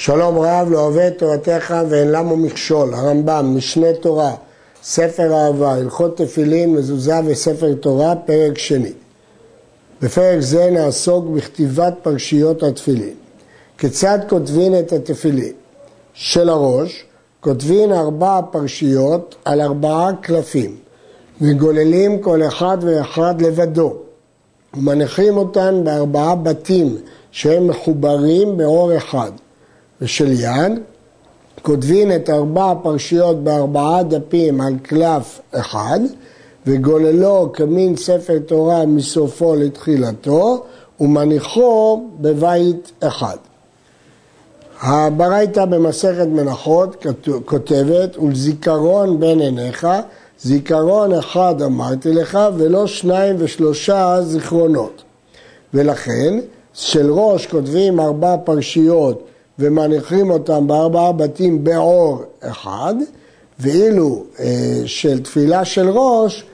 שלום רב לא אוהב את תורתך ואין למו מכשול, הרמב"ם, משנה תורה, ספר אהבה, הלכות תפילין, מזוזה וספר תורה, פרק שני. בפרק זה נעסוק בכתיבת פרשיות התפילין. כיצד כותבין את התפילין? של הראש, כותבין ארבע פרשיות על ארבעה קלפים, וגוללים כל אחד ואחד לבדו, ומניחים אותן בארבעה בתים שהם מחוברים באור אחד. ושל יד, כותבים את ארבע הפרשיות בארבעה דפים על קלף אחד, וגוללו כמין ספר תורה מסופו לתחילתו, ומניחו בבית אחד. הברייתא במסכת מנחות כותבת, ולזיכרון בין עיניך, זיכרון אחד אמרתי לך, ולא שניים ושלושה זיכרונות. ולכן, של ראש כותבים ארבע פרשיות ומניחים אותם בארבעה בתים בעור אחד, ואילו אה, של תפילה של ראש,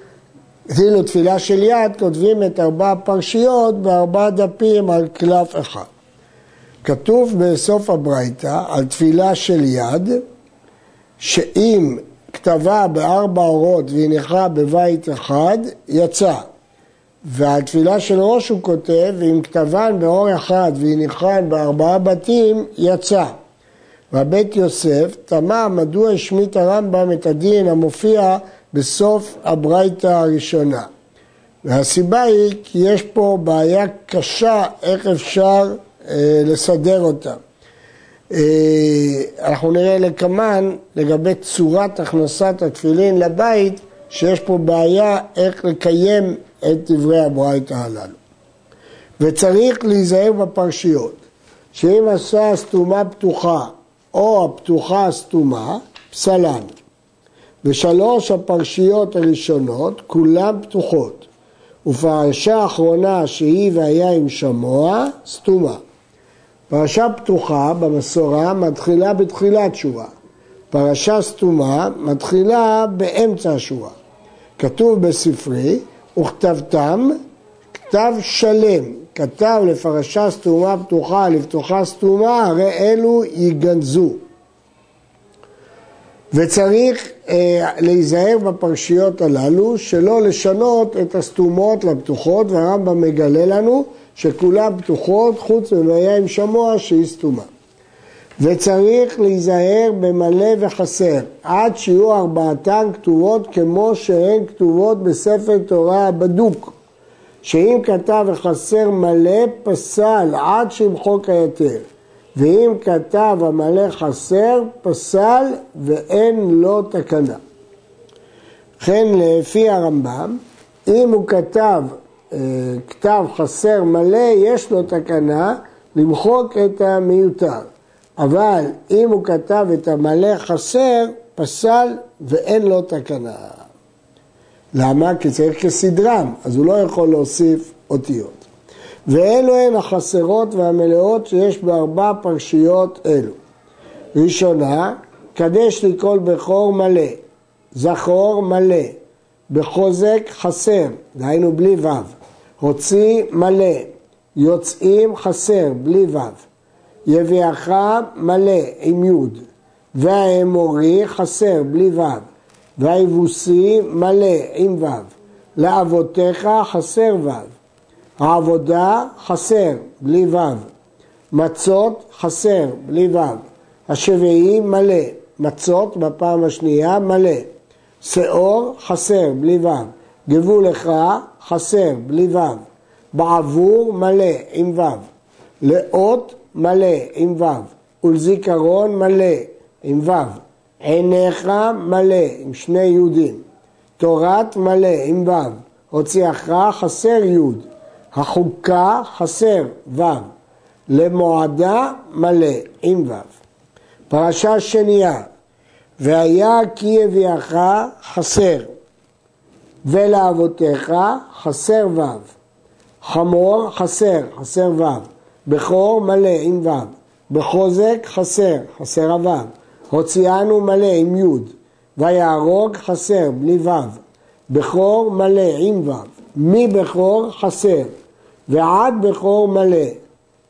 ואילו תפילה של יד, כותבים את ארבע הפרשיות בארבעה דפים על קלף אחד. כתוב בסוף הברייתא על תפילה של יד, שאם כתבה בארבע אורות והניחה בבית אחד, יצא. ועל תפילה של ראש הוא כותב, ואם כתבן באור אחד והניחן בארבעה בתים, יצא. והבית יוסף תמה מדוע השמיט הרמב"ם את הדין המופיע בסוף הברייתא הראשונה. והסיבה היא כי יש פה בעיה קשה איך אפשר אה, לסדר אותה. אה, אנחנו נראה לקמן לגבי צורת הכנסת התפילין לבית, שיש פה בעיה איך לקיים את דברי הברייתא הללו. וצריך להיזהר בפרשיות, שאם עשה סתומה פתוחה או הפתוחה סתומה, פסלן. ושלוש הפרשיות הראשונות, כולן פתוחות. ופרשה האחרונה שהיא והיה עם שמוע, סתומה. פרשה פתוחה במסורה מתחילה בתחילת שורה. פרשה סתומה מתחילה באמצע השורה. כתוב בספרי, וכתבתם כתב שלם, כתב לפרשה סתומה פתוחה לפתוחה סתומה, הרי אלו יגנזו. וצריך אה, להיזהר בפרשיות הללו שלא לשנות את הסתומות לפתוחות, והרמב"ם מגלה לנו שכולן פתוחות חוץ מבעיה עם שמוע שהיא סתומה. וצריך להיזהר במלא וחסר, עד שיהיו ארבעתן כתובות כמו שהן כתובות בספר תורה הבדוק. שאם כתב וחסר מלא, פסל עד שימחוק היתר. ואם כתב המלא חסר, פסל ואין לו תקנה. וכן לפי הרמב"ם, אם הוא כתב אה, כתב חסר מלא, יש לו תקנה למחוק את המיותר. אבל אם הוא כתב את המלא חסר, פסל ואין לו תקנה. למה? כי צריך כסדרם, אז הוא לא יכול להוסיף אותיות. ואלו הן החסרות והמלאות שיש בארבע פרשיות אלו. ראשונה, קדש לי כל בכור מלא, זכור מלא, בחוזק חסר, דהיינו בלי ו', הוציא מלא, יוצאים חסר, בלי ו', יביאך מלא עם יוד, והאמורי חסר בלי ו', והיבוסי מלא עם ו', לאבותיך חסר ו', העבודה חסר בלי ו', מצות חסר בלי ו', השביעי מלא, מצות בפעם השנייה מלא, שאור חסר בלי ו', גבולך חסר בלי ו', בעבור מלא עם ו', לאות מלא עם ו', ולזיכרון מלא עם ו', עיניך מלא עם שני יהודים, תורת מלא עם ו', הוציאך חסר י', החוקה חסר ו', למועדה מלא עם ו'. פרשה שנייה, והיה כי יביאך חסר, ולאבותיך חסר ו', חמור חסר, חסר ו', בכור מלא עם ו', בחוזק חסר, חסר הו', הוציאנו מלא עם י', ויהרוג חסר בלי ו', בכור מלא עם ו', מבכור חסר, ועד בכור מלא,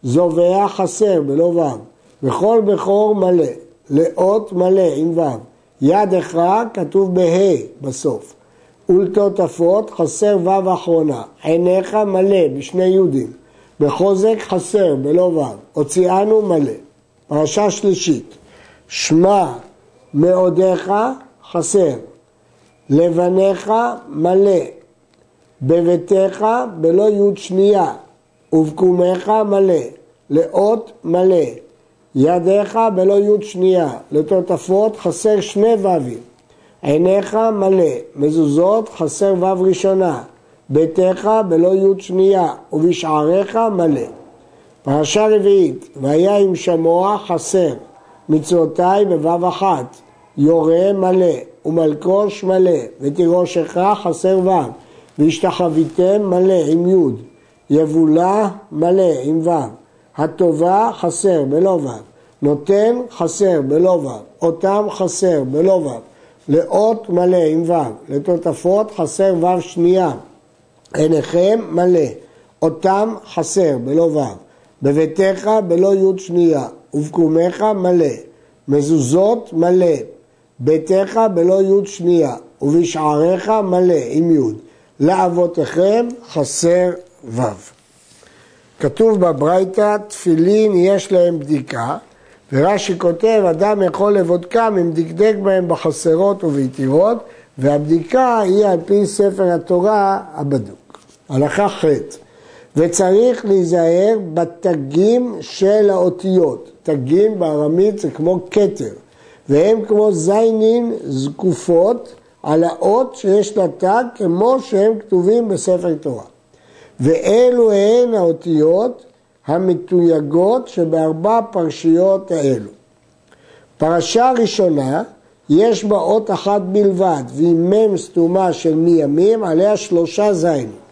זובע חסר בלא ו', וכל בכור מלא, לאות מלא עם ו', יד אחד כתוב בה' בסוף, ולתותפות חסר ו' אחרונה, עיניך מלא בשני יהודים, בחוזק חסר בלא ו', הוציאנו מלא. פרשה שלישית, שמע מאודיך חסר, לבניך מלא, בביתך בלא יוד שנייה, ובקומך מלא, לאות מלא, ידיך בלא יוד שנייה, לתותפות חסר שני ו"ים, עיניך מלא, מזוזות חסר ו' ראשונה, ביתך בלא יוד שנייה, ובשעריך מלא. פרשה רביעית, והיה עם שמוע חסר, מצוותיי בו' אחת, יורה מלא, ומלקוש מלא, ותירושך חסר ו', והשתחוויתם מלא עם י', יבולה מלא עם ו', הטובה חסר בלא ו', נותן חסר בלא ו', אותם חסר בלא ו', לאות מלא עם ו', לתותפות חסר ו' שנייה, עיניכם מלא, אותם חסר בלא ו', בביתך בלא י' שנייה, ובקומך מלא, מזוזות מלא, ביתך בלא י' שנייה, ובשעריך מלא עם י', לאבותיכם חסר ו'. כתוב בברייתא, תפילין יש להם בדיקה, ורש"י כותב, אדם יכול לבודקם אם דקדק בהם בחסרות וביתירות, והבדיקה היא על פי ספר התורה הבדוק. הלכה ח' וצריך להיזהר בתגים של האותיות. תגים בארמית זה כמו כתר, והם כמו זיינין זקופות על האות שיש לה תג כמו שהם כתובים בספר תורה. ואלו הן האותיות המתויגות שבארבע פרשיות האלו. פרשה ראשונה, יש בה אות אחת בלבד, והיא מ' סתומה של מימים, עליה שלושה זיינים.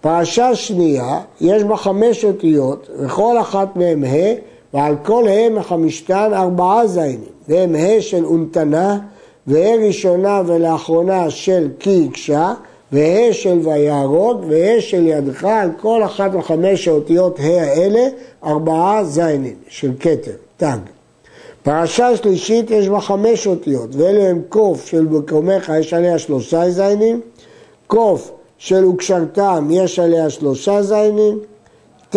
פרשה שנייה, יש בה חמש אותיות, וכל אחת מהן ה', ועל כל ה' מחמישתן ארבעה זיינים, והם ה' של אונתנה, וה' ראשונה ולאחרונה של כי הקשה, וה' של ויהרוג, וה' של ידך, על כל אחת מחמש האותיות ה' האלה, ארבעה זיינים של כתר, תג. פרשה שלישית יש בה חמש אותיות, ואלו הם קוף של בקומך, יש עליה שלושה זיינים, קוף של וקשרתם, יש עליה שלושה זיינים, ט',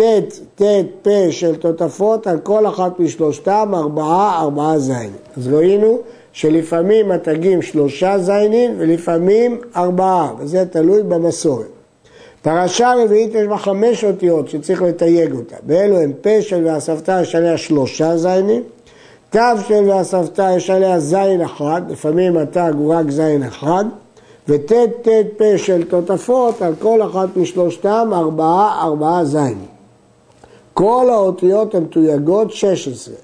ט', פ' של תותפות, על כל אחת משלושתם ארבעה, ארבעה זיינים. אז ראינו שלפעמים התגים שלושה זיינים ולפעמים ארבעה, וזה תלוי במסורת. פרשה רביעית יש בה חמש אותיות שצריך לתייג אותה, באלו הם פה של ואספתא יש עליה שלושה זיינים, תו של ואספתא יש עליה זין אחד, לפעמים התג הוא רק זין אחד, וט' ט' פה של תותפות על כל אחת משלושתם ארבעה ארבעה זיינים. כל האותיות הן תויגות 16,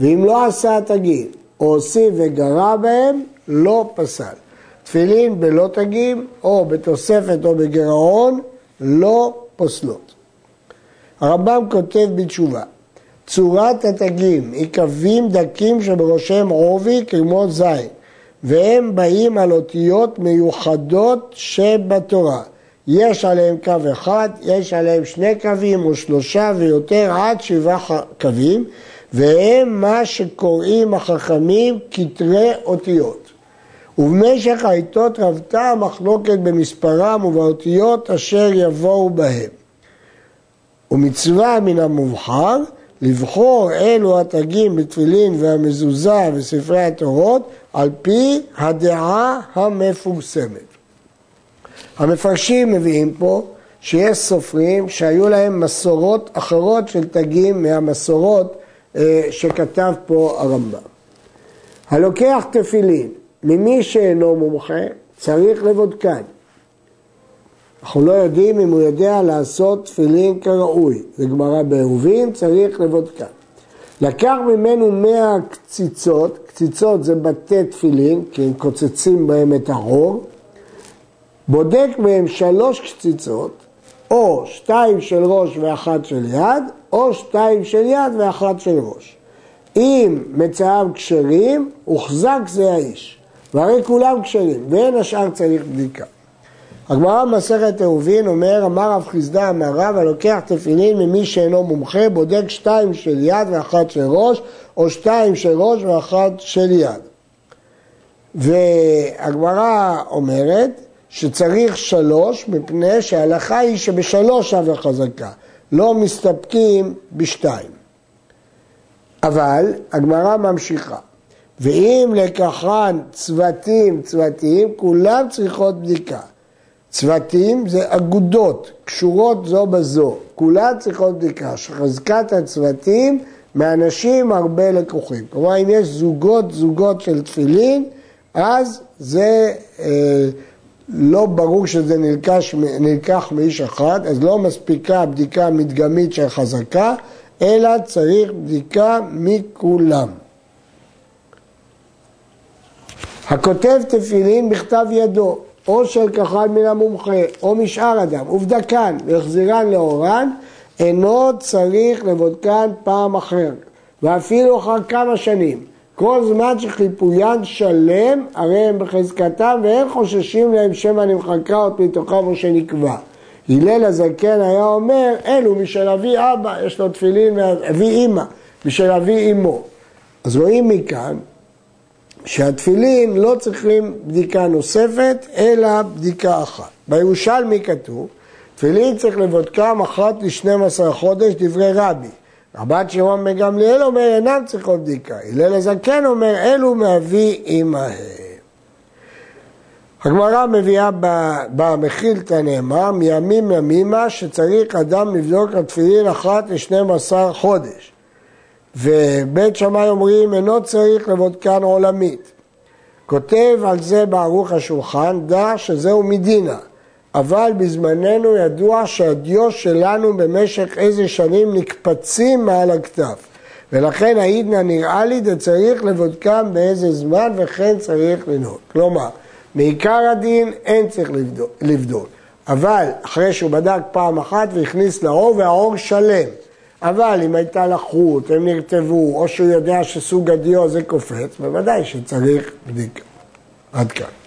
ואם לא עשה התגים או הוסיף וגרע בהם, לא פסל. תפילין בלא תגים, או בתוספת או בגירעון, לא פוסלות. הרמב"ם כותב בתשובה, צורת התגים היא קווים דקים שבראשם עובי כמו זין, והם באים על אותיות מיוחדות שבתורה. יש עליהם קו אחד, יש עליהם שני קווים או שלושה ויותר עד שבעה קווים, והם מה שקוראים החכמים כתרי אותיות. ובמשך העיתות רבתה המחלוקת במספרם ובאותיות אשר יבואו בהם. ומצווה מן המובחר לבחור אלו התגים בתפילין והמזוזה וספרי התורות על פי הדעה המפורסמת. המפרשים מביאים פה שיש סופרים שהיו להם מסורות אחרות של תגים מהמסורות אה, שכתב פה הרמב"ם. הלוקח תפילין ממי שאינו מומחה צריך לבודקן. אנחנו לא יודעים אם הוא יודע לעשות תפילין כראוי. זה גמרא בעירובין, צריך לבודקן. לקח ממנו מאה קציצות, קציצות זה בתי תפילין, כי הם קוצצים בהם את הרוב, בודק מהם שלוש קציצות, או שתיים של ראש ואחת של יד, או שתיים של יד ואחת של ראש. אם מצאיו כשרים, הוחזק זה האיש. והרי כולם כשרים, ואין השאר צריך בדיקה. הגמרא במסכת עירובין אומר, אמר רב חיסדא אמר רב, הלוקח תפילין ממי שאינו מומחה, בודק שתיים של יד ואחת של ראש, או שתיים של ראש ואחת של יד. והגמרא אומרת שצריך שלוש, מפני שההלכה היא שבשלוש שווה חזקה, לא מסתפקים בשתיים. אבל הגמרא ממשיכה, ואם לקחן צוותים צוותים, כולם צריכות בדיקה. צוותים זה אגודות, קשורות זו בזו, כולן צריכות בדיקה, שחזקת הצוותים מאנשים הרבה לקוחים. כלומר, אם יש זוגות זוגות של תפילין, אז זה אה, לא ברור שזה נלקח, נלקח מאיש אחד, אז לא מספיקה בדיקה מדגמית של חזקה, אלא צריך בדיקה מכולם. הכותב תפילין בכתב ידו, או של כחל מן המומחה, או משאר אדם, ובדקן והחזירן לאורן, אינו צריך לבודקן פעם אחרת, ואפילו אחר כמה שנים. כל זמן שחיפוין שלם, הרי הם בחזקתם ואין חוששים להם שמא נמחקה עוד מתוכם או שנקבע. הלל הזקן היה אומר, אלו משל אבי אבא, יש לו תפילין מאבי אימא, משל אבי אמו. אז רואים מכאן שהתפילין לא צריכים בדיקה נוספת, אלא בדיקה אחת. בירושלמי כתוב, תפילין צריך לבודקם אחת ל-12 חודש, דברי רבי. רבת שמעון בן גמליאל אומר, אינם צריכות בדיקה. הלל הזקן אומר, אלו מאבי אמהם. הגמרא מביאה במחילתא נאמר, מימים ימימה שצריך אדם לבדוק התפילין אחת ל-12 חודש. ובית שמאי אומרים, אינו צריך לבודקן עולמית. כותב על זה בערוך השולחן, דע שזהו מדינה. אבל בזמננו ידוע שהדיו שלנו במשך איזה שנים נקפצים מעל הכתף. ולכן העידנא נראה לי דצריך לבודקם באיזה זמן וכן צריך לנהוג. כלומר, מעיקר הדין אין צריך לבדוק, לבדוק. אבל אחרי שהוא בדק פעם אחת והכניס לאור והאור שלם. אבל אם הייתה לחות, הם נרטבו, או שהוא יודע שסוג הדיו זה קופץ, בוודאי שצריך בדיקה. עד כאן.